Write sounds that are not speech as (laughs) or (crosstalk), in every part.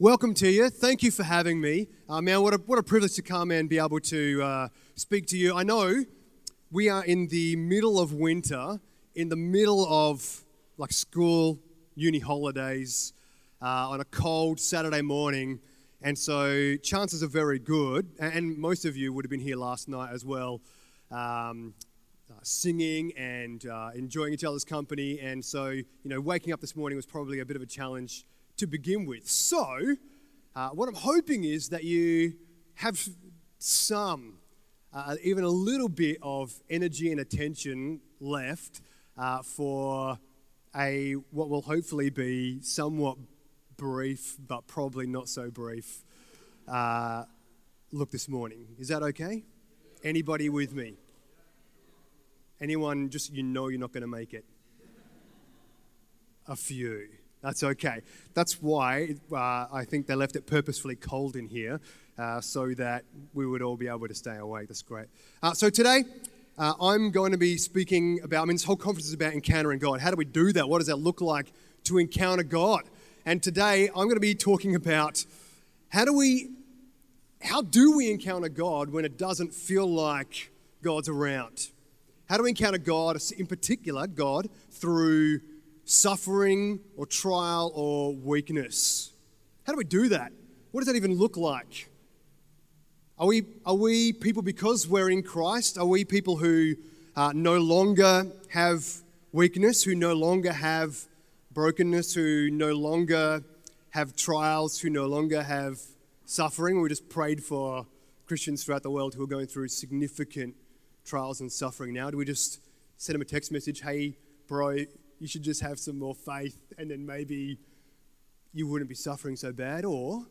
Welcome to you. Thank you for having me. Uh, man, what a, what a privilege to come and be able to uh, speak to you. I know we are in the middle of winter, in the middle of like school, uni holidays, uh, on a cold Saturday morning. And so chances are very good, and most of you would have been here last night as well, um, uh, singing and uh, enjoying each other's company. And so, you know, waking up this morning was probably a bit of a challenge to begin with. So, uh, what I'm hoping is that you have some, uh, even a little bit of energy and attention left uh, for a what will hopefully be somewhat brief, but probably not so brief uh, look this morning. Is that okay? Anybody with me? Anyone just you know you're not going to make it? A few. That's okay. That's why uh, I think they left it purposefully cold in here uh, so that we would all be able to stay awake. That's great. Uh, so today, uh, I'm going to be speaking about, I mean, this whole conference is about encountering God. How do we do that? What does that look like to encounter God? And today, I'm going to be talking about how do we, how do we encounter God when it doesn't feel like God's around? How do we encounter God, in particular, God, through suffering or trial or weakness. How do we do that? What does that even look like? Are we, are we people because we're in Christ? Are we people who uh, no longer have weakness, who no longer have brokenness, who no longer have trials, who no longer have suffering? We just prayed for Christians throughout the world who are going through significant trials and suffering now. Do we just send them a text message, hey, bro, you should just have some more faith and then maybe you wouldn't be suffering so bad? Or,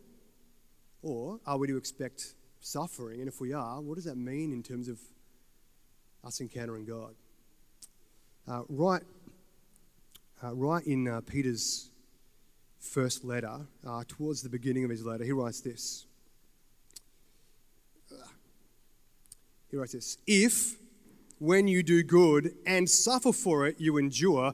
or are we to expect suffering? And if we are, what does that mean in terms of us encountering God? Uh, right, uh, right in uh, Peter's first letter, uh, towards the beginning of his letter, he writes this. He writes this If, when you do good and suffer for it, you endure,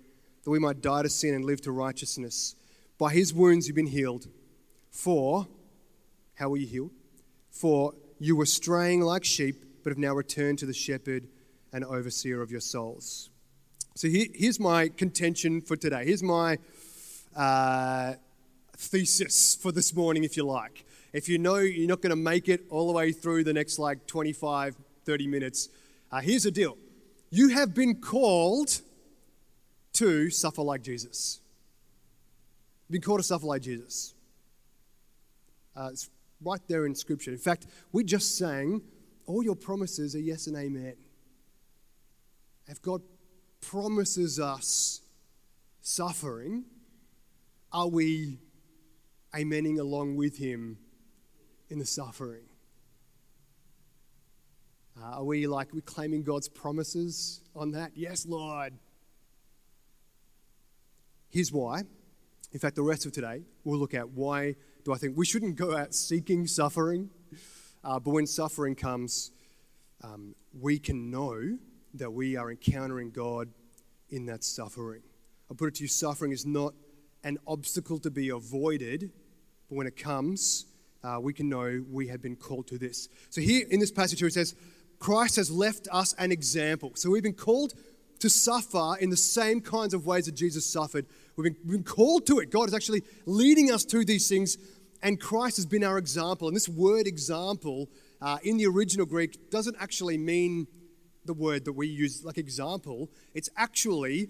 that we might die to sin and live to righteousness. By his wounds you've been healed. For, how were you healed? For you were straying like sheep, but have now returned to the shepherd and overseer of your souls. So here, here's my contention for today. Here's my uh, thesis for this morning, if you like. If you know you're not going to make it all the way through the next like 25, 30 minutes, uh, here's the deal. You have been called to suffer like Jesus. You've been called to suffer like Jesus. Uh, it's right there in Scripture. In fact, we just sang, All your promises are yes and amen. If God promises us suffering, are we amening along with Him in the suffering? Uh, are we like we claiming God's promises on that? Yes, Lord. Here's why. In fact, the rest of today, we'll look at why do I think we shouldn't go out seeking suffering, uh, but when suffering comes, um, we can know that we are encountering God in that suffering. I'll put it to you suffering is not an obstacle to be avoided, but when it comes, uh, we can know we have been called to this. So, here in this passage, here it says, Christ has left us an example. So, we've been called to suffer in the same kinds of ways that Jesus suffered. We've been, been, called to it. God is actually leading us to these things, and Christ has been our example. And this word example uh, in the original Greek doesn't actually mean the word that we use like example, it's actually,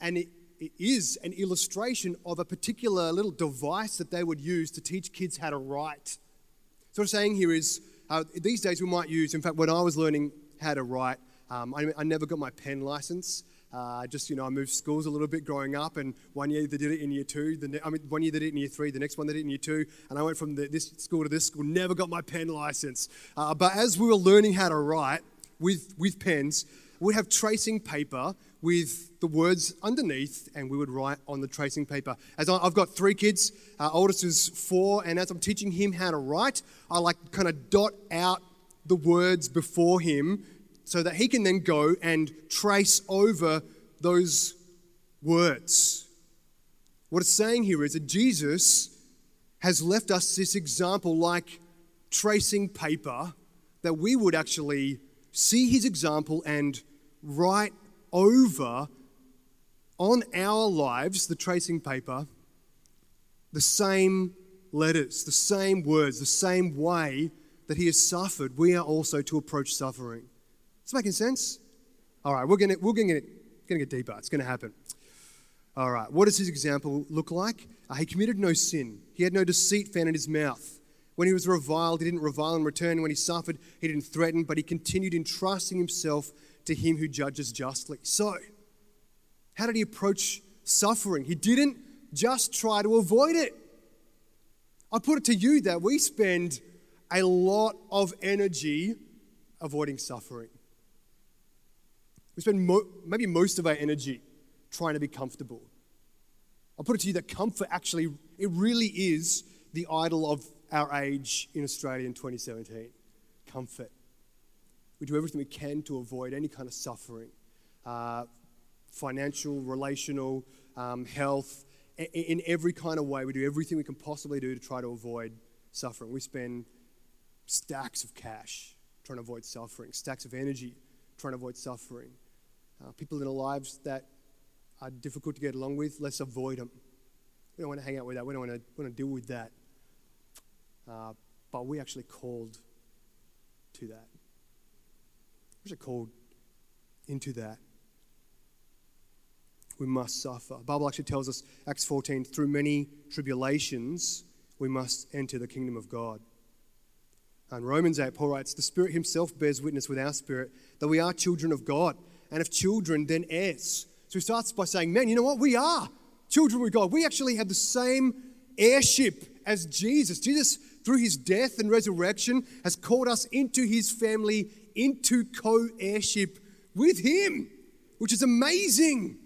and it, it is an illustration of a particular little device that they would use to teach kids how to write. So, what I'm saying here is uh, these days we might use, in fact, when I was learning how to write, um, I, I, never got my pen license. Uh, just you know, I moved schools a little bit growing up, and one year they did it in year two. The ne- I mean, one year they did it in year three. The next one they did it in year two, and I went from the, this school to this school. Never got my pen license. Uh, but as we were learning how to write with with pens, we'd have tracing paper with the words underneath, and we would write on the tracing paper. As I, have got three kids, uh, oldest is four, and as I'm teaching him how to write, I like kind of dot out the words before him so that he can then go and trace over those words. What it's saying here is that Jesus has left us this example like tracing paper that we would actually see his example and write over on our lives, the tracing paper, the same letters, the same words, the same way that he has suffered, we are also to approach suffering. Is making sense? All right, we're going to we're gonna get, gonna get deeper. It's going to happen. All right, what does his example look like? Uh, he committed no sin, he had no deceit found in his mouth. When he was reviled, he didn't revile in return. When he suffered, he didn't threaten, but he continued entrusting himself to him who judges justly. So, how did he approach suffering? He didn't just try to avoid it. I put it to you that we spend a lot of energy avoiding suffering. We spend mo- maybe most of our energy trying to be comfortable. I'll put it to you that comfort actually, it really is the idol of our age in Australia in 2017. Comfort. We do everything we can to avoid any kind of suffering uh, financial, relational, um, health, in, in every kind of way. We do everything we can possibly do to try to avoid suffering. We spend stacks of cash trying to avoid suffering, stacks of energy trying to avoid suffering. Uh, people in our lives that are difficult to get along with, let's avoid them. We don't want to hang out with that. We don't want to, want to deal with that. Uh, but we actually called to that. We're actually called into that. We must suffer. The Bible actually tells us, Acts 14, through many tribulations, we must enter the kingdom of God. And Romans 8, Paul writes, The Spirit Himself bears witness with our spirit that we are children of God, and if children, then heirs. So he starts by saying, Man, you know what? We are children of God. We actually have the same heirship as Jesus. Jesus, through his death and resurrection, has called us into his family, into co heirship with him, which is amazing.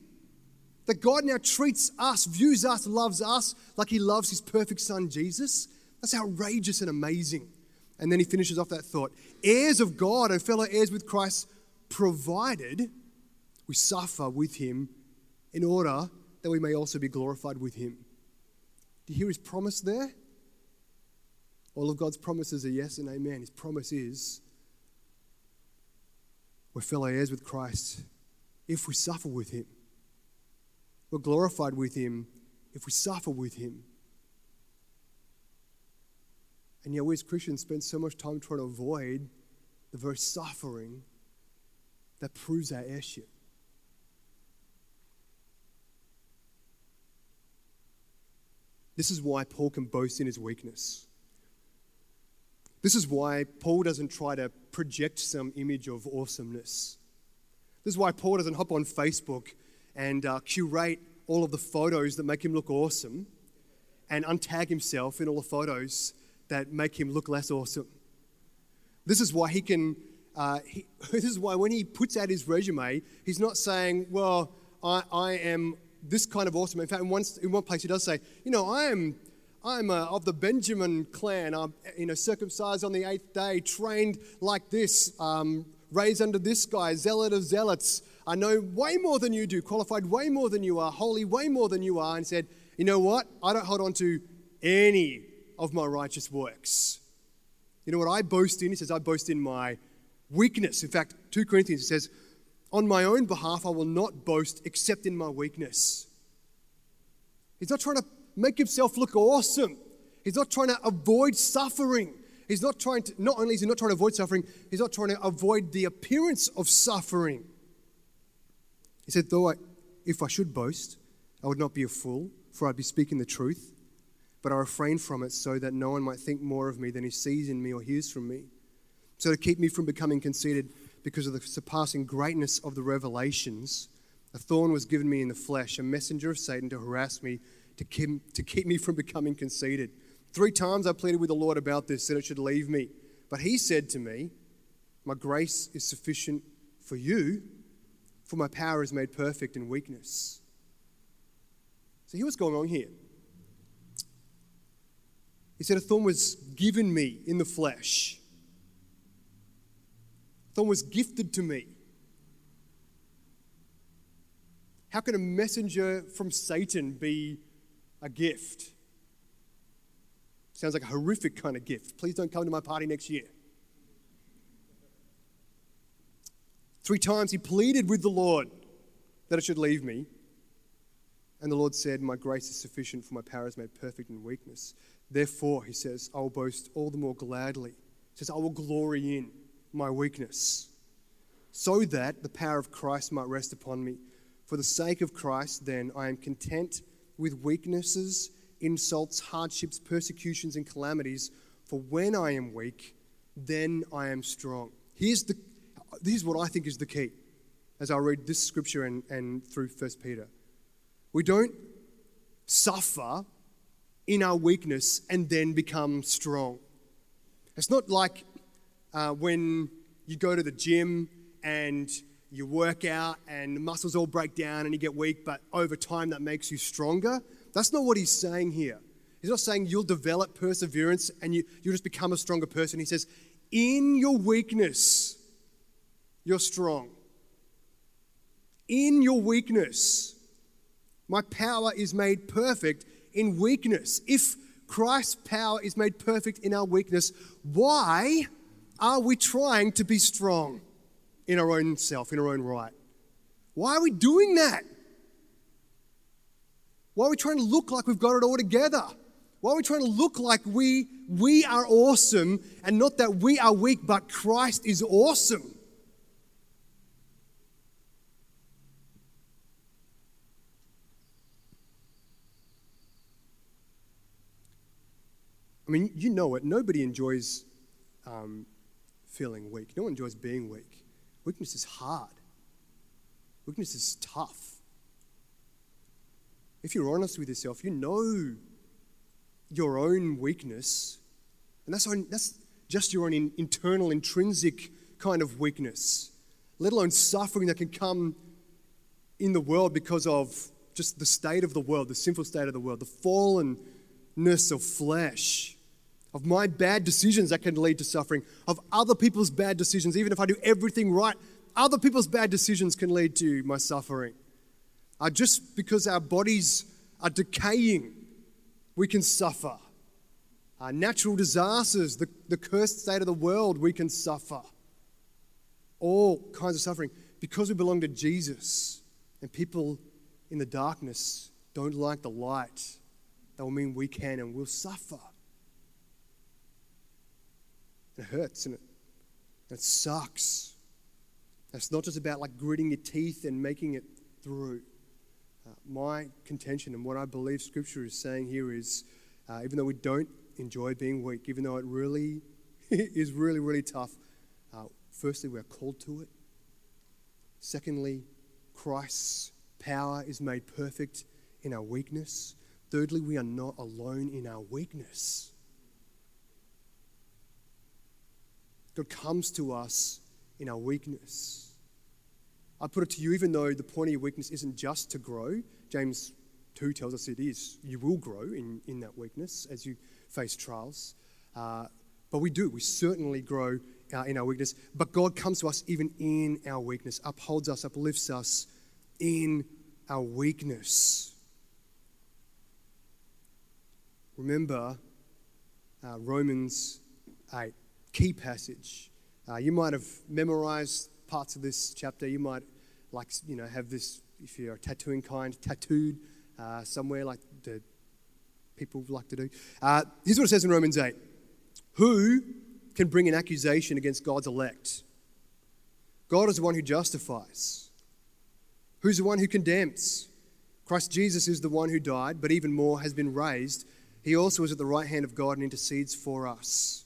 That God now treats us, views us, loves us like he loves his perfect son, Jesus. That's outrageous and amazing. And then he finishes off that thought heirs of God and fellow heirs with Christ, provided we suffer with him in order that we may also be glorified with him. Do you hear his promise there? All of God's promises are yes and amen. His promise is we're fellow heirs with Christ if we suffer with him. We're glorified with him if we suffer with him. And yet, we as Christians spend so much time trying to avoid the very suffering that proves our heirship. This is why Paul can boast in his weakness. This is why Paul doesn't try to project some image of awesomeness. This is why Paul doesn't hop on Facebook and uh, curate all of the photos that make him look awesome and untag himself in all the photos that make him look less awesome. This is why he can, uh, he, (laughs) this is why when he puts out his resume, he's not saying, well, I, I am this kind of awesome. In fact, in one, in one place he does say, you know, I am, I'm uh, of the Benjamin clan. I'm, you know, circumcised on the eighth day, trained like this, um, raised under this guy, zealot of zealots. I know way more than you do, qualified way more than you are, holy way more than you are, and said, you know what? I don't hold on to any of my righteous works. You know what I boast in? He says, I boast in my weakness. In fact, 2 Corinthians it says, On my own behalf, I will not boast except in my weakness. He's not trying to make himself look awesome. He's not trying to avoid suffering. He's not trying to, not only is he not trying to avoid suffering, he's not trying to avoid the appearance of suffering. He said, Though I, if I should boast, I would not be a fool, for I'd be speaking the truth but I refrain from it so that no one might think more of me than he sees in me or hears from me. So, to keep me from becoming conceited because of the surpassing greatness of the revelations, A thorn was given me in the flesh, a messenger of Satan to harass me, to keep, to keep me (laughs) from becoming conceited. Three times I pleaded with the Lord about this, that it should leave me. But he said to me, My grace is sufficient for you, for my power is made perfect in weakness. So, here's what's going on here. He said, A thorn was given me in the flesh, thorn was gifted to me. How can a messenger from Satan be a gift? Sounds like a horrific kind of gift. Please don't come to my party next year. Three times he pleaded with the Lord that it should leave me. And the Lord said, My grace is sufficient, for my power is made perfect in weakness. Therefore, he says, I will boast all the more gladly. He says, I will glory in my weakness, so that the power of Christ might rest upon me. For the sake of Christ, then, I am content with weaknesses, insults, hardships, persecutions, and calamities. For when I am weak, then I am strong. Here's, the, here's what I think is the key as I read this scripture and, and through 1 Peter. We don't suffer in our weakness and then become strong. It's not like uh, when you go to the gym and you work out and the muscles all break down and you get weak, but over time that makes you stronger. That's not what he's saying here. He's not saying you'll develop perseverance and you, you'll just become a stronger person. He says, in your weakness, you're strong. In your weakness, my power is made perfect in weakness. If Christ's power is made perfect in our weakness, why are we trying to be strong? in our own self, in our own right. Why are we doing that? Why are we trying to look like we've got it all together? Why are we trying to look like we, we are awesome and not that we are weak, but Christ is awesome? I mean, you know it. Nobody enjoys um, feeling weak. No one enjoys being weak. Weakness is hard, weakness is tough. If you're honest with yourself, you know your own weakness, and that's, that's just your own in, internal, intrinsic kind of weakness, let alone suffering that can come in the world because of just the state of the world, the sinful state of the world, the fallenness of flesh of my bad decisions that can lead to suffering, of other people's bad decisions. Even if I do everything right, other people's bad decisions can lead to my suffering. Uh, just because our bodies are decaying, we can suffer. Uh, natural disasters, the, the cursed state of the world, we can suffer. All kinds of suffering. Because we belong to Jesus and people in the darkness don't like the light, that will mean we can and will suffer. It hurts and it, it sucks. It's not just about like gritting your teeth and making it through. Uh, my contention and what I believe Scripture is saying here is uh, even though we don't enjoy being weak, even though it really (laughs) is really, really tough, uh, firstly, we're called to it. Secondly, Christ's power is made perfect in our weakness. Thirdly, we are not alone in our weakness. God comes to us in our weakness. I put it to you, even though the point of your weakness isn't just to grow, James 2 tells us it is. You will grow in, in that weakness as you face trials. Uh, but we do. We certainly grow uh, in our weakness. But God comes to us even in our weakness, upholds us, uplifts us in our weakness. Remember uh, Romans 8 key passage. Uh, you might have memorized parts of this chapter. You might, like, you know, have this, if you're a tattooing kind, tattooed uh, somewhere like the people like to do. Uh, here's what it says in Romans 8 Who can bring an accusation against God's elect? God is the one who justifies. Who's the one who condemns? Christ Jesus is the one who died, but even more has been raised. He also is at the right hand of God and intercedes for us.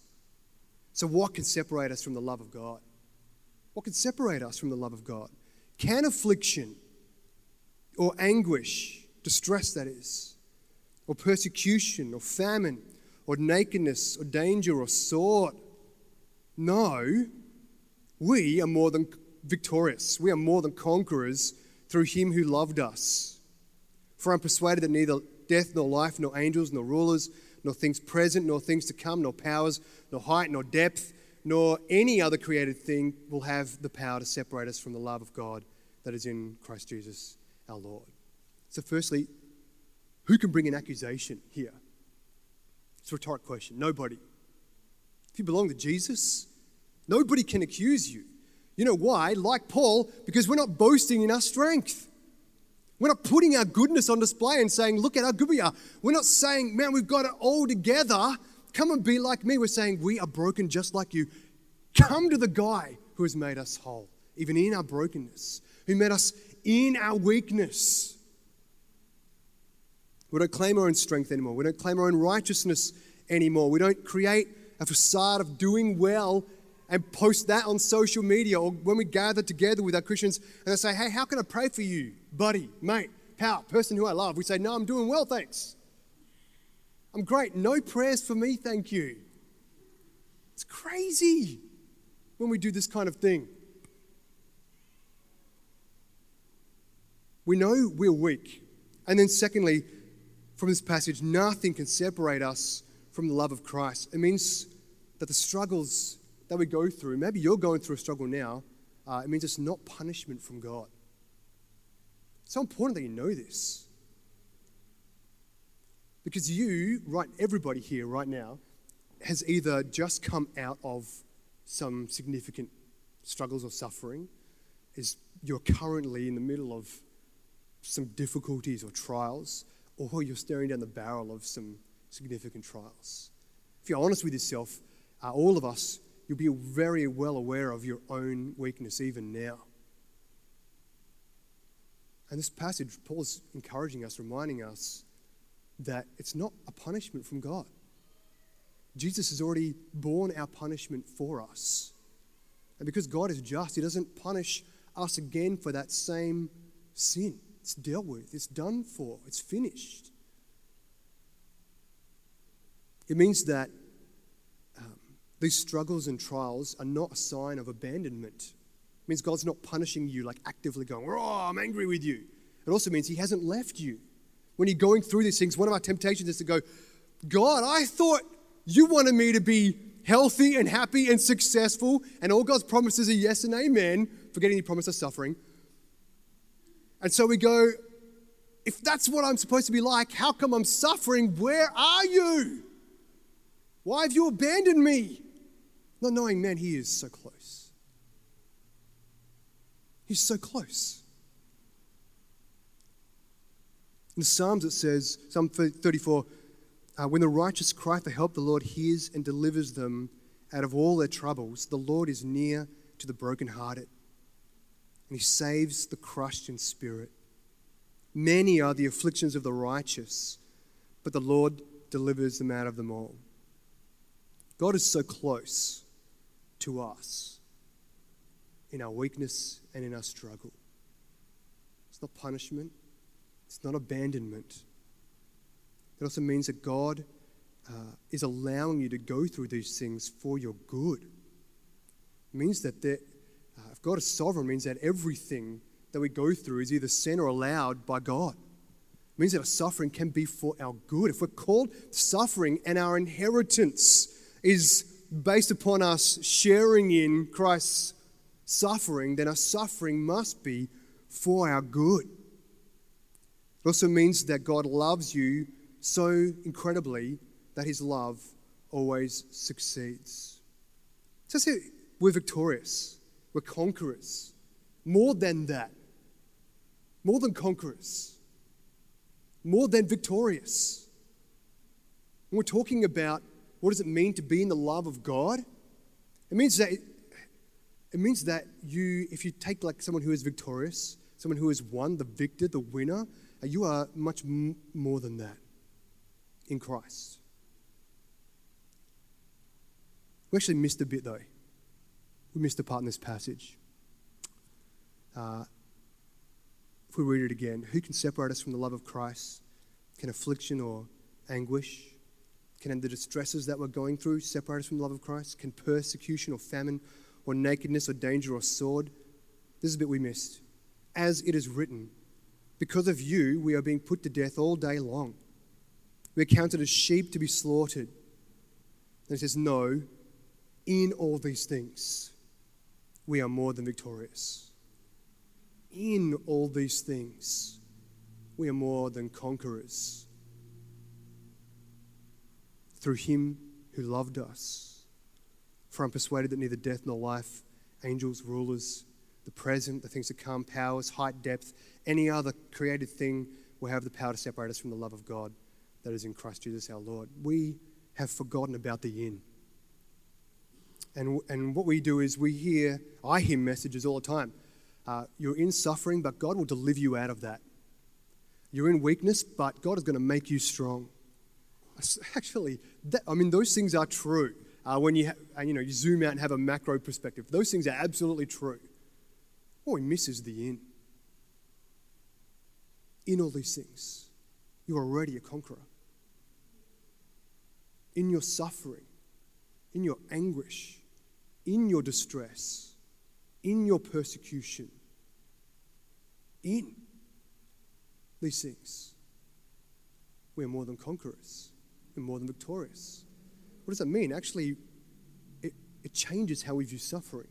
So, what can separate us from the love of God? What can separate us from the love of God? Can affliction or anguish, distress that is, or persecution, or famine, or nakedness, or danger, or sword. No, we are more than victorious. We are more than conquerors through him who loved us. For I'm persuaded that neither death, nor life, nor angels, nor rulers, nor things present, nor things to come, nor powers, nor height, nor depth, nor any other created thing will have the power to separate us from the love of God that is in Christ Jesus our Lord. So, firstly, who can bring an accusation here? It's a rhetoric question. Nobody. If you belong to Jesus, nobody can accuse you. You know why? Like Paul, because we're not boasting in our strength. We're not putting our goodness on display and saying, look at how good we are. We're not saying, man, we've got it all together. Come and be like me. We're saying, we are broken just like you. Come to the guy who has made us whole, even in our brokenness, who made us in our weakness. We don't claim our own strength anymore. We don't claim our own righteousness anymore. We don't create a facade of doing well and post that on social media or when we gather together with our Christians and they say, hey, how can I pray for you, buddy, mate, pal, person who I love? We say, no, I'm doing well, thanks. I'm great. No prayers for me, thank you. It's crazy when we do this kind of thing. We know we're weak. And then, secondly, from this passage, nothing can separate us from the love of Christ. It means that the struggles that we go through, maybe you're going through a struggle now, uh, it means it's not punishment from God. It's so important that you know this. Because you, right, everybody here right now, has either just come out of some significant struggles or suffering, is you're currently in the middle of some difficulties or trials, or you're staring down the barrel of some significant trials. If you're honest with yourself, uh, all of us, you'll be very well aware of your own weakness even now. And this passage, Paul's encouraging us, reminding us that it's not a punishment from God. Jesus has already borne our punishment for us. And because God is just, He doesn't punish us again for that same sin. It's dealt with, it's done for, it's finished. It means that these struggles and trials are not a sign of abandonment. It means God's not punishing you, like actively going, Oh, I'm angry with you. It also means He hasn't left you when you're going through these things, one of our temptations is to go, God, I thought you wanted me to be healthy and happy and successful, and all God's promises are yes and amen, forgetting He promised us suffering. And so we go, if that's what I'm supposed to be like, how come I'm suffering? Where are you? Why have you abandoned me? Not knowing, man, He is so close. He's so close. In the Psalms, it says, Psalm 34, uh, when the righteous cry for help, the Lord hears and delivers them out of all their troubles. The Lord is near to the brokenhearted, and he saves the crushed in spirit. Many are the afflictions of the righteous, but the Lord delivers them out of them all. God is so close to us in our weakness and in our struggle. It's not punishment, it's not abandonment. It also means that God uh, is allowing you to go through these things for your good. It means that uh, if God is sovereign, means that everything that we go through is either sent or allowed by God. It means that our suffering can be for our good. If we're called suffering and our inheritance is based upon us sharing in Christ's suffering, then our suffering must be for our good. It also means that God loves you so incredibly that his love always succeeds. So here, we're victorious, we're conquerors. More than that, more than conquerors, more than victorious. When we're talking about what does it mean to be in the love of God, it means that it, means that you, if you take like someone who is victorious, someone who has won, the victor, the winner, you are much m- more than that in Christ. We actually missed a bit though. We missed a part in this passage. Uh, If we read it again, who can separate us from the love of Christ? Can affliction or anguish? Can the distresses that we're going through separate us from the love of Christ? Can persecution or famine or nakedness or danger or sword? This is a bit we missed. As it is written, because of you, we are being put to death all day long. We are counted as sheep to be slaughtered. And it says, No, in all these things, we are more than victorious. In all these things, we are more than conquerors. Through him who loved us. For I'm persuaded that neither death nor life, angels, rulers, the present, the things to come, powers, height, depth, any other created thing will have the power to separate us from the love of God that is in Christ Jesus our Lord. We have forgotten about the in. And, and what we do is we hear, I hear messages all the time. Uh, you're in suffering, but God will deliver you out of that. You're in weakness, but God is going to make you strong. Actually, that, I mean, those things are true. Uh, when you, ha- you know, you zoom out and have a macro perspective, those things are absolutely true. What we miss is the in. In all these things, you're already a conqueror. In your suffering, in your anguish, in your distress, in your persecution, in these things, we're more than conquerors. We're more than victorious. What does that mean? Actually, it, it changes how we view suffering.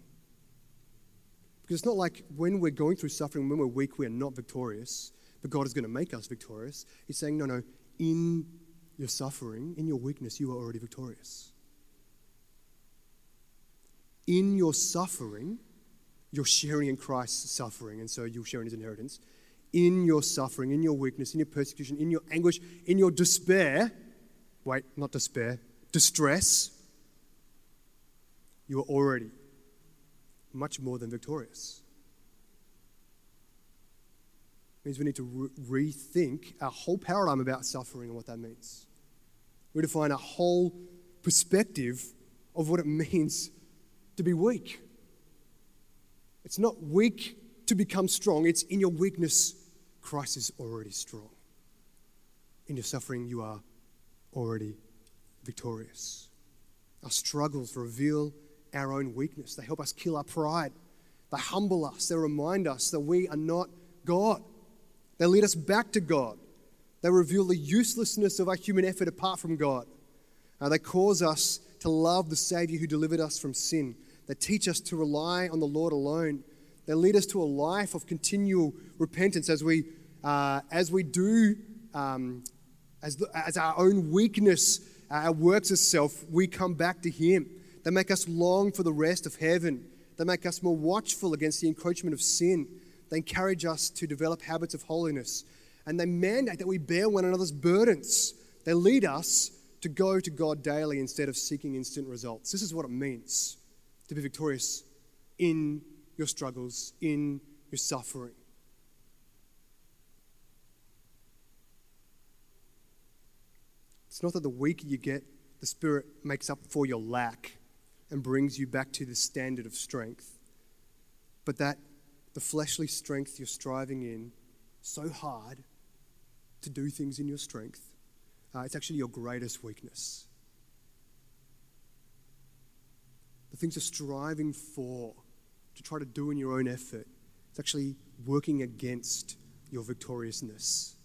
Because it's not like when we're going through suffering, when we're weak, we're not victorious, but God is going to make us victorious. He's saying, no, no, in your suffering, in your weakness, you are already victorious. In your suffering, you're sharing in Christ's suffering, and so you'll share in his inheritance. In your suffering, in your weakness, in your persecution, in your anguish, in your despair, wait, not despair, distress, you are already much more than victorious. It means we need to re- rethink our whole paradigm about suffering and what that means. We define a whole perspective of what it (laughs) means to be weak. It's not weak to become strong, it's in your weakness, Christ is already strong. In your suffering, you are already victorious. Our struggles reveal our own weakness. They help us kill our pride. They humble us. They remind us that we are not God. They lead us back to God. They reveal the uselessness of our human effort apart from God. Uh, they cause us to love the Savior who delivered us from sin. They teach us to rely on the Lord alone. They lead us to a life of continual repentance as we, uh, as we do, um, as, the, as our own weakness uh, works itself, we come back to Him. They make us long for the rest of heaven. They make us more watchful against the encroachment of sin. They encourage us to develop habits of holiness. And they mandate that we bear one another's burdens. They lead us to go to God daily instead of seeking instant results. This is what it means to be victorious in your struggles, in your suffering. It's not that the weaker you get, the Spirit makes up for your lack and brings you back to the standard of strength. But that the fleshly strength you're striving in so hard to do things in your strength, uh, it's actually your greatest weakness. The things you're striving for to try to do in your own effort, it's actually working against your victoriousness.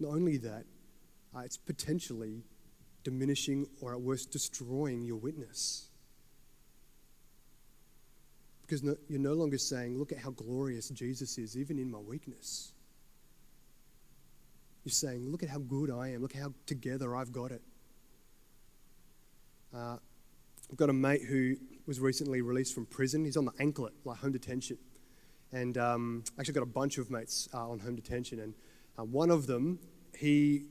Not only that, uh, it's potentially diminishing or at worst destroying your witness. Because no, you're no longer saying, Look at how glorious Jesus is, even in my weakness. You're saying, Look at how good I am. Look how together I've got it. Uh, I've got a mate who was recently released from prison. He's on the anklet, like home detention. And um, actually, got a bunch of mates uh, on home detention. And uh, one of them, he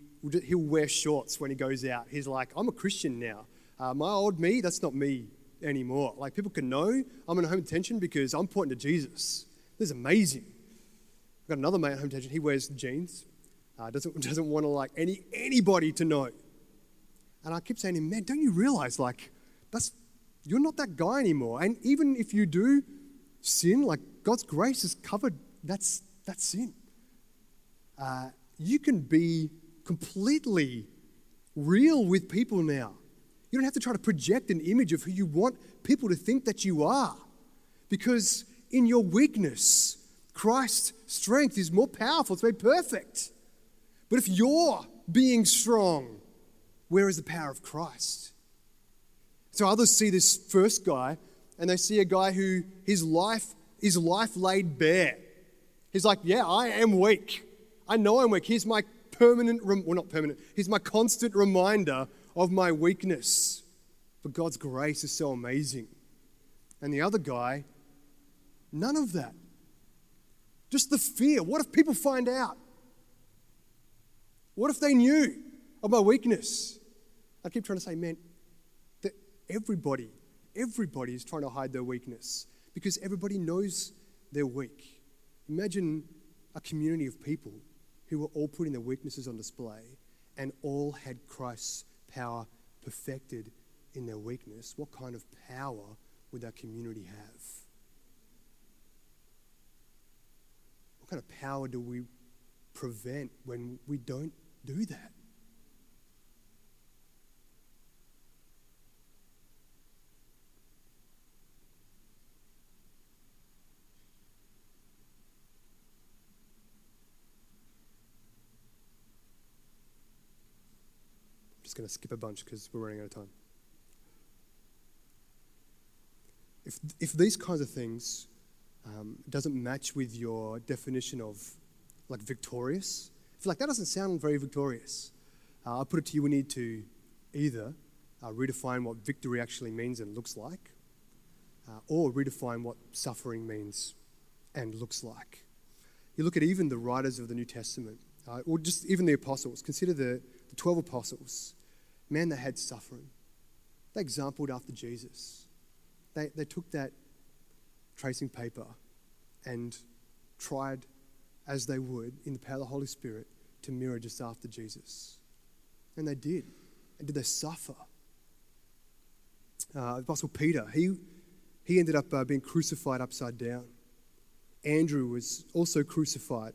he'll wear shorts when he goes out. He's like, I'm a Christian now. Uh, my old me, that's not me anymore. Like people can know I'm in home detention because I'm pointing to Jesus. This is amazing. I've got another mate at home detention. He wears jeans. Uh, doesn't (laughs) doesn't want to like any anybody to know. And I keep saying to him, man, don't you realize like that's you're not that guy anymore. And even if you do, sin, like God's grace has covered that's, that sin. Uh, you can be completely real with people now. You don't have to try to project an image of who you want people to think that you are. Because in your weakness, Christ's strength is more powerful, it's made perfect. But if you're being strong, where is the power of Christ? So others see this first guy and they see a guy who his life is life laid bare. He's like, "Yeah, I am weak. I know I'm weak. He's my permanent, rem- well, not permanent. Here's my constant reminder of my weakness. But God's grace is so amazing." And the other guy, none of that. Just the fear. What if people find out? What if they knew of my weakness? I keep trying to say, man, that everybody, everybody is trying to hide their weakness because everybody knows they're weak. Imagine a community of people who were all putting their weaknesses on display and all had Christ's power perfected in their weakness. What kind of power would that community have? What kind of power do we prevent when we don't do that? Just going to skip a bunch because we're running out of time. If, if these kinds of things um, doesn't match with your definition of like victorious, if like that doesn't sound very victorious, uh, I put it to you, we need to either uh, redefine what victory actually means and looks like, uh, or redefine what suffering means and looks like. You look at even the writers of the New Testament, uh, or just even the apostles, consider the, the 12 apostles man, that had suffering. They exampled after Jesus. They, they took that tracing paper and tried as they would in the power of the Holy Spirit to mirror just after Jesus. And they did. And did they suffer? Uh, Apostle Peter, he, he ended up uh, being crucified upside down. Andrew was also crucified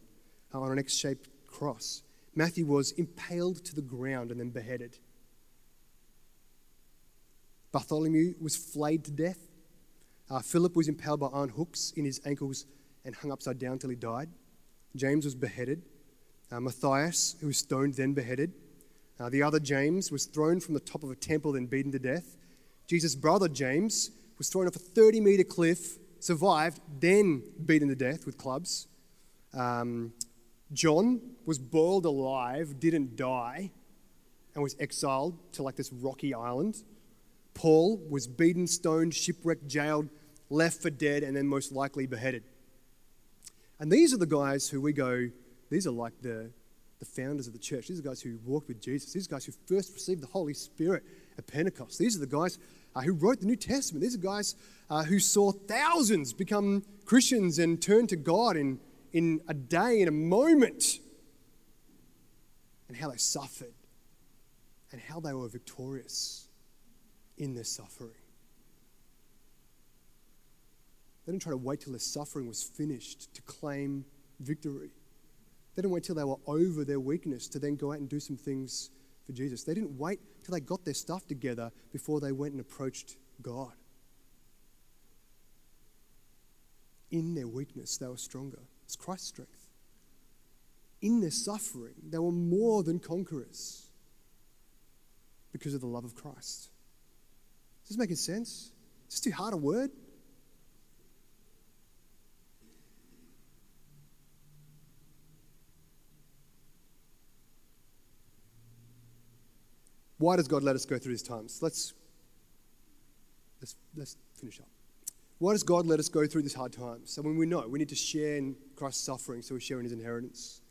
uh, on an X shaped cross. Matthew was impaled to the ground and then beheaded. Bartholomew was flayed to death. Uh, Philip was impaled by iron hooks in his ankles and hung upside down till he died. James was beheaded. Uh, Matthias, who was stoned, then beheaded. Uh, the other James was thrown from the top of a temple, then beaten to death. Jesus' brother James was thrown off a 30 meter cliff, survived, then beaten to death with clubs. Um, John was boiled alive, didn't die, and was exiled to like this rocky island. Paul was beaten, stoned, shipwrecked, jailed, left for dead, and then most likely beheaded. And these are the guys who we go, these are like the, the founders of the church. These are the guys who walked with Jesus. These are the guys who first received the Holy Spirit at Pentecost. These are the guys uh, who wrote the New Testament. These are guys uh, who saw thousands become Christians and turn to God in, in a day, in a moment, and how they suffered and how they were victorious in their suffering. They didn't try to wait till their suffering was finished to claim victory. They didn't wait till they were over their weakness to then go out and do some things for Jesus. They didn't wait till they got their stuff together before they went and approached God. In their weakness, they were stronger. It's Christ's strength. In their suffering, they were more than conquerors because of the love of Christ. Is this making sense? Is this too hard a word? Why does God let us go through these times? Let's, let's, let's finish up. Why does God let us go through these hard times? So when we know we need to share in Christ's suffering, so we share in his inheritance.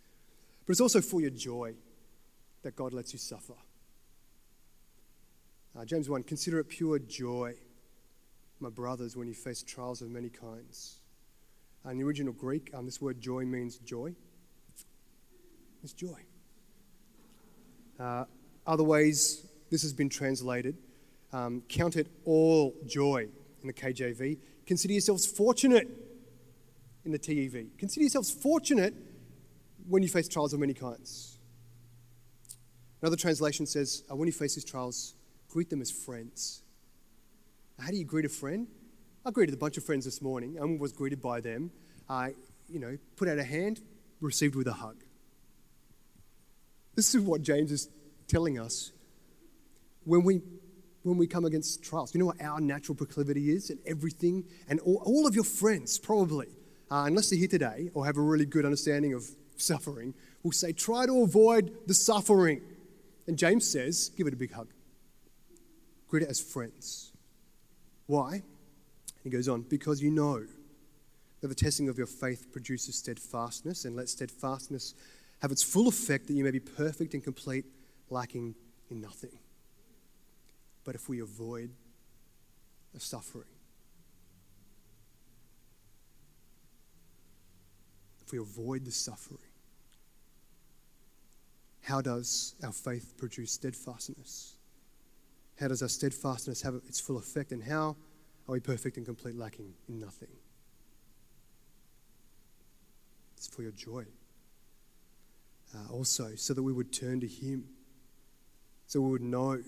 But it's also for your joy that God lets you suffer. Uh, James 1 Consider it pure joy, my brothers, when you face trials of many kinds. Uh, in the original Greek, um, this word joy means joy. It's joy. Uh, other ways this has been translated um, count it all joy in the KJV. Consider yourselves fortunate in the TEV. Consider yourselves fortunate when you face trials of many kinds. Another translation says, uh, when you face these trials, greet them as friends. How do you greet a friend? I greeted a bunch of friends this morning and was greeted by them. I, you know, put out a hand, received with a hug. This is what James is telling us. When we, when we come against trials, you know what our natural proclivity is and everything, and all, all of your friends probably, uh, unless they're here today or have a really good understanding of suffering, will say, try to avoid the suffering. And James says, give it a big hug. Greet it as friends. Why? He goes on, because you know that the testing of your faith produces steadfastness, and let steadfastness have its full effect that you may be perfect and complete, lacking in nothing. But if we avoid the suffering, if we avoid the suffering, how does our faith produce steadfastness? How does our steadfastness have its full effect? And how are we perfect and complete, lacking in nothing? It's for your joy. Uh, also, so that we would turn to Him, so we would know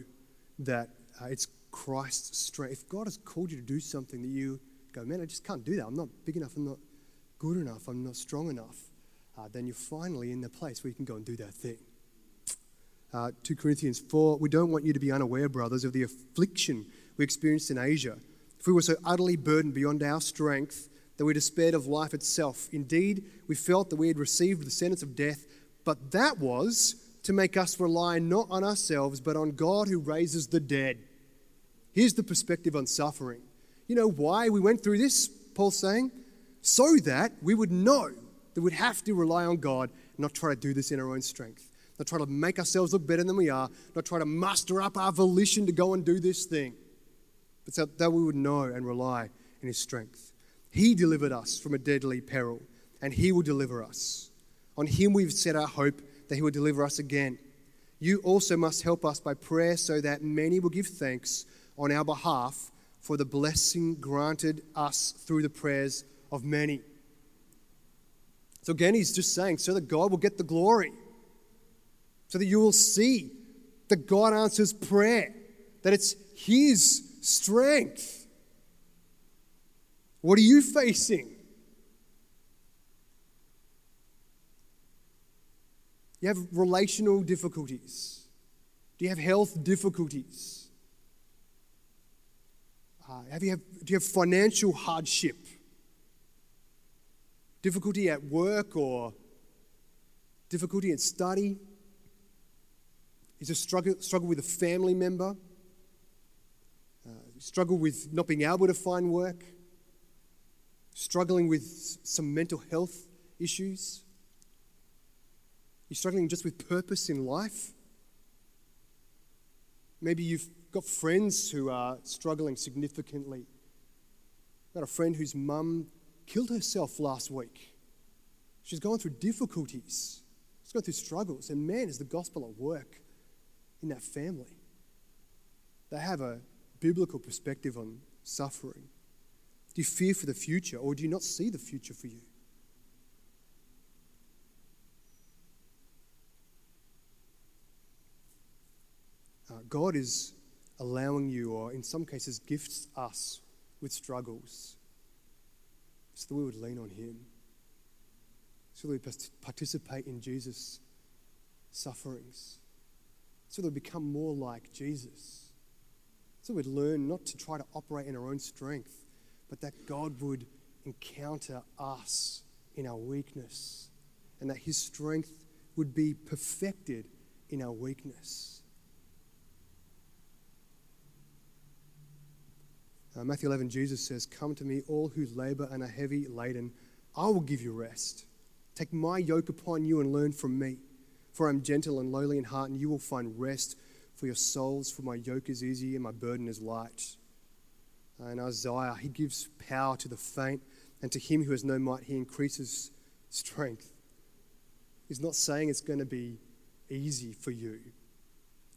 that uh, it's Christ's strength. If God has called you to do something that you go, man, I just can't do that. I'm not big enough. I'm not good enough. I'm not strong enough. Uh, then you're finally in the place where you can go and do that thing. Uh, 2 Corinthians 4 We don't want you to be unaware, brothers, of the affliction we experienced in Asia if we were so utterly burdened beyond our strength that we despaired of life itself, indeed, we felt that we had received the sentence of death, but that was to make us rely not on ourselves, but on God who raises the dead. Here's the perspective on suffering. You know why we went through this, Paul's saying? So that we would know that we'd have to rely on God, not try to do this in our own strength, not try to make ourselves look better than we are, not try to muster up our volition to go and do this thing but so that we would know and rely in his strength. He delivered us from a deadly peril, and he will deliver us. On him we've set our hope that he will deliver us again. You also must help us by prayer so that many will give thanks on our behalf for the blessing granted us through the prayers of many. So again, he's just saying, so that God will get the glory, so that you will see that God answers prayer, that it's his strength. What are you facing? You have relational difficulties. Do you have health difficulties? Uh, have you have, do you have financial hardship? Difficulty at work or difficulty at study? Is a struggle, struggle with a family member? Uh, struggle with not being able to find work, struggling with some mental health issues, you're struggling just with purpose in life. Maybe you've got friends who are struggling significantly. I've got a friend whose mum killed herself last week. She's going through difficulties. She's going through struggles. And man, is the gospel at work in that family. They have a biblical perspective on suffering? Do you fear for the future, or do you not see the future for you? Uh, God is allowing you, or in some cases, gifts us with struggles so that we would lean on Him, so that we participate in Jesus' sufferings, so that we become more like Jesus. So we'd learn not to try to operate in our own strength, but that God would encounter us in our weakness and that His strength would be perfected in our weakness. Uh, Matthew 11, Jesus says, Come to me, all who labor and are heavy laden, I will give you rest. Take my yoke upon you and learn from me, for I am gentle and lowly in heart, and you will find rest for your souls, for my yoke is easy and my burden is light. And Isaiah, he gives power to the faint, and to him who has no might, he increases strength. He's not saying it's going to be easy for you.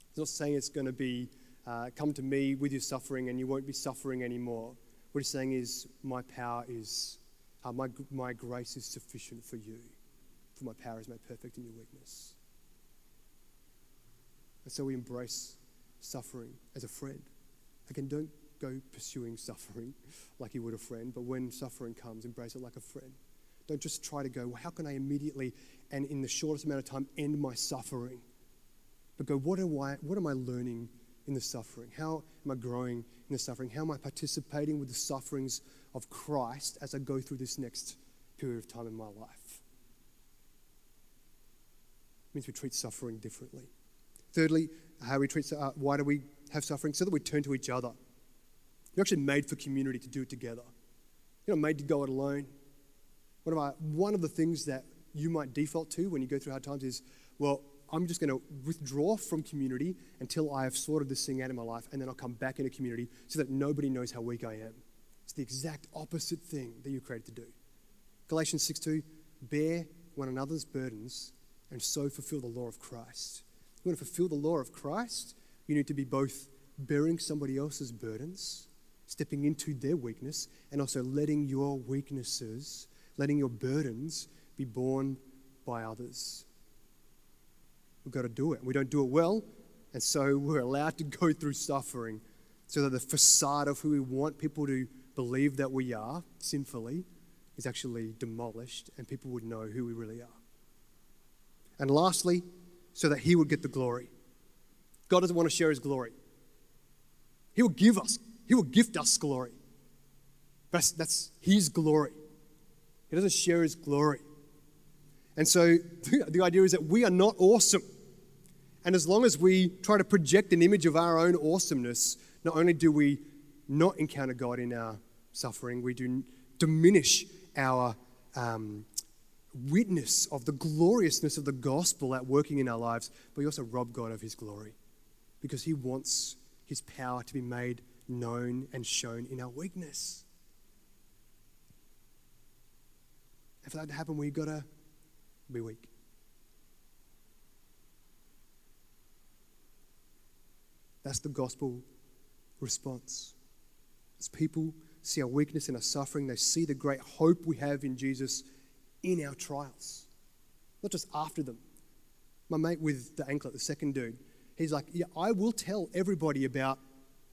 He's not saying it's going to be, uh, come to me with your suffering and you won't be suffering anymore. What he's saying is, my power is, uh, my, my grace is sufficient for you, for my power is made perfect in your weakness. And so we embrace suffering as a friend. Again, don't go pursuing suffering (laughs) like you would a friend, but when suffering comes, embrace it like a friend. Don't just try to go, well, how can I immediately and in the shortest amount of time end my suffering? But go, what, am I, what am I learning in the suffering? How am I growing in the suffering? How am I participating with the sufferings of Christ as I go through this next period of time in my life? It means we treat suffering differently. Thirdly, how we treat uh, why do we have suffering? So that we turn to each other. You're actually made for community to do it together. You're not made to go it alone. One of, our, one of the things that you might default to when you go through hard times is, well, I'm just going to withdraw from community until I have sorted this thing out in my life, and then I'll come back into community so that nobody knows how weak I am. It's the exact opposite thing that you're created to do. Galatians 6 2, bear one another's burdens and so fulfill the law of Christ. You want to fulfill the law of Christ? You need to be both bearing somebody else's burdens, stepping into their weakness, and also letting your weaknesses, letting your burdens be borne by others. We've got to do it. We don't do it well, and so (laughs) we're allowed to go through suffering so that the facade of who we want people to believe that we are sinfully is actually demolished and people would know who we really are. And lastly, so that He would get the glory. God doesn't want to share His glory. He will give us, He will gift us glory. That's, that's His glory. He doesn't share His glory. And so (laughs) the idea is that we are not awesome. And as long as we try to project an image of our own awesomeness, not only do we not encounter God in our suffering, we do diminish our um, witness of the gloriousness of the gospel at working in our lives, but we also rob God of his glory because he wants his power to be made known and shown in our weakness. And for that to happen, we've got to be weak. That's the gospel response. As people see our weakness and our suffering, they see the great hope we have in Jesus in our trials, not just after them. My mate with the anklet, the second dude, he's like, Yeah, I will tell everybody about,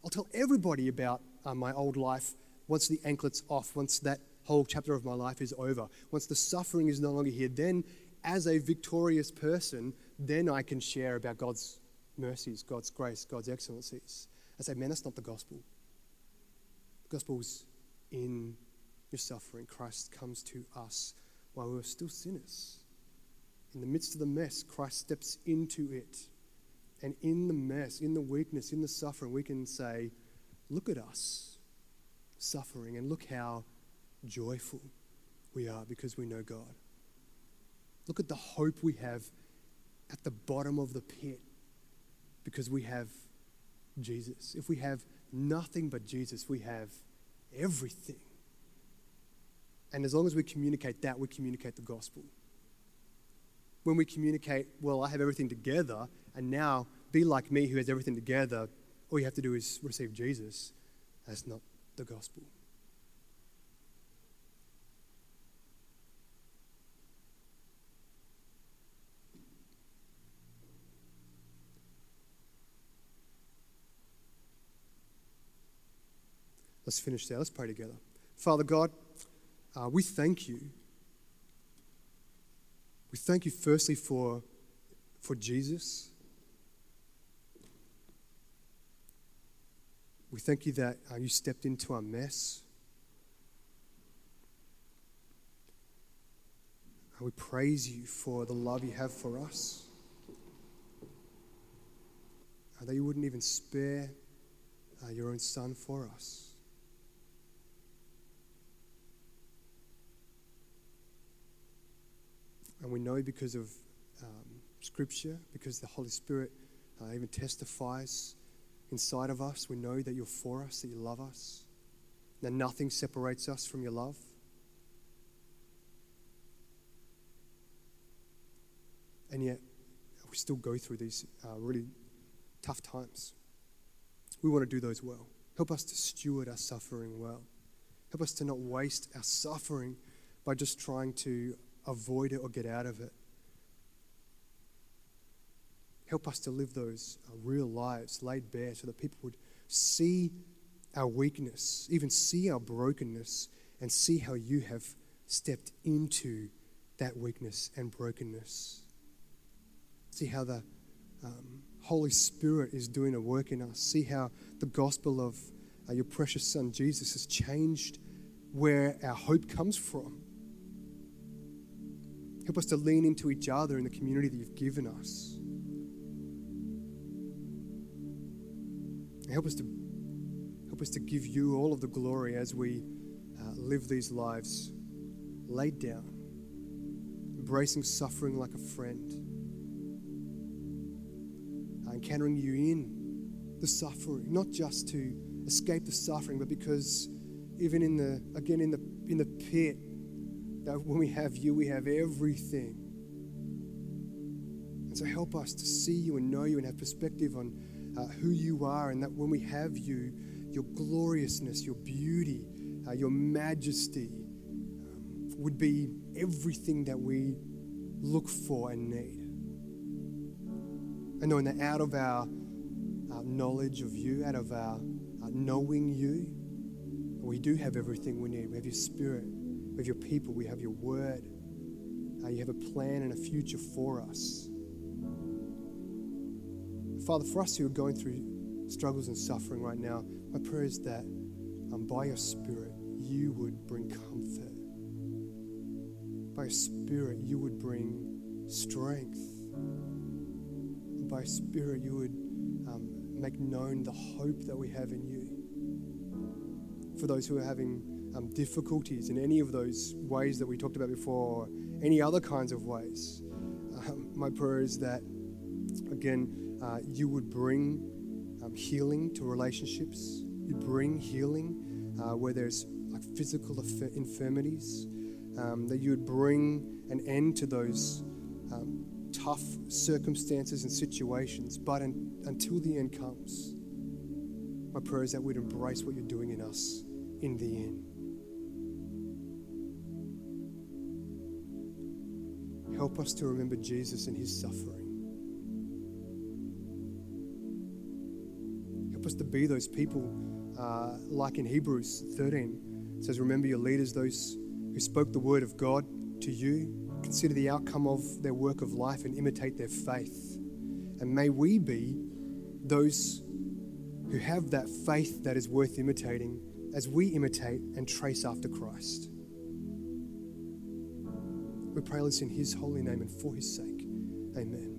I'll tell everybody about uh, my old life once the anklet's off, once that whole chapter of my life is over, once the suffering is no longer here. Then, as a victorious person, then I can share about God's mercies, God's grace, God's excellencies. I say, man, that's not the gospel. The gospel's in your suffering. Christ comes to us while we are still sinners. In the midst of the mess, Christ steps into it. And in the mess, in the weakness, in the suffering, we can say, Look at us suffering, and look how joyful we are because we know God. Look at the hope we have at the bottom of the pit because we have Jesus. If we have nothing but Jesus, we have everything. And as long as we communicate that, we communicate the gospel. When we communicate, well, I have everything together, and now be like me who has everything together, all you have to do is receive Jesus, that's not the gospel. Let's finish there. Let's pray together. Father God, uh, we thank you. We thank you firstly for, for Jesus. We thank you that uh, you stepped into our mess. Uh, we praise you for the love you have for us. Uh, that you wouldn't even spare uh, your own son for us. And we know because of um, Scripture, because the Holy Spirit uh, even testifies inside of us, we know that you're for us, that you love us, that nothing separates us from your love. And yet, we still go through these uh, really tough times. We want to do those well. Help us to steward our suffering well. Help us to not waste our suffering by just trying to avoid it or get out of it. Help us to live those uh, real lives laid bare so that people would see our weakness, even see our brokenness, and see how you have stepped into that weakness and brokenness. See how the um, Holy Spirit is doing a work in us. See how the gospel of uh, your precious Son Jesus has changed where our hope comes from. Help us to lean into each other in the community that you've given us. Help us to help us to give you all of the glory as we uh, live these lives laid down, embracing suffering like a friend, uh, encountering you in the suffering, not just to escape the suffering, but because even in the again in the in the pit, that when we have you, we have everything. And so help us to see you and know you and have perspective on uh, who you are, and that when we have you, your gloriousness, your beauty, uh, your majesty um, would be everything that we look for and need. And knowing that out of our uh, knowledge of you, out of our uh, knowing you, we do have everything we need. We have your spirit, have your people, we have your word. Uh, you have a plan and a future for us. Father, for us who are going through struggles and suffering right now, my prayer is that um, by your Spirit, you would bring comfort. By your Spirit, you would bring strength. By your Spirit, you would um, make known the hope that we have in you. For those who are having um, difficulties in any of those ways that we talked about before, or any other kinds of ways, um, my prayer is that, again, uh, you would bring um, healing to relationships. You bring healing uh, where there's like physical infirmities. Um, that you would bring an end to those um, tough circumstances and situations. But un- until the end comes, my prayer is that we'd embrace what you're doing in us in the end. Help us to remember Jesus and his suffering. Help us to be those people, uh, like in Hebrews 13. It says, Remember your leaders, those who spoke the word of God to you. Consider the outcome of their work of life and imitate their faith. And may we be those who have that faith that is worth imitating as we imitate and trace after Christ. We pray this in His holy name and for His sake. Amen.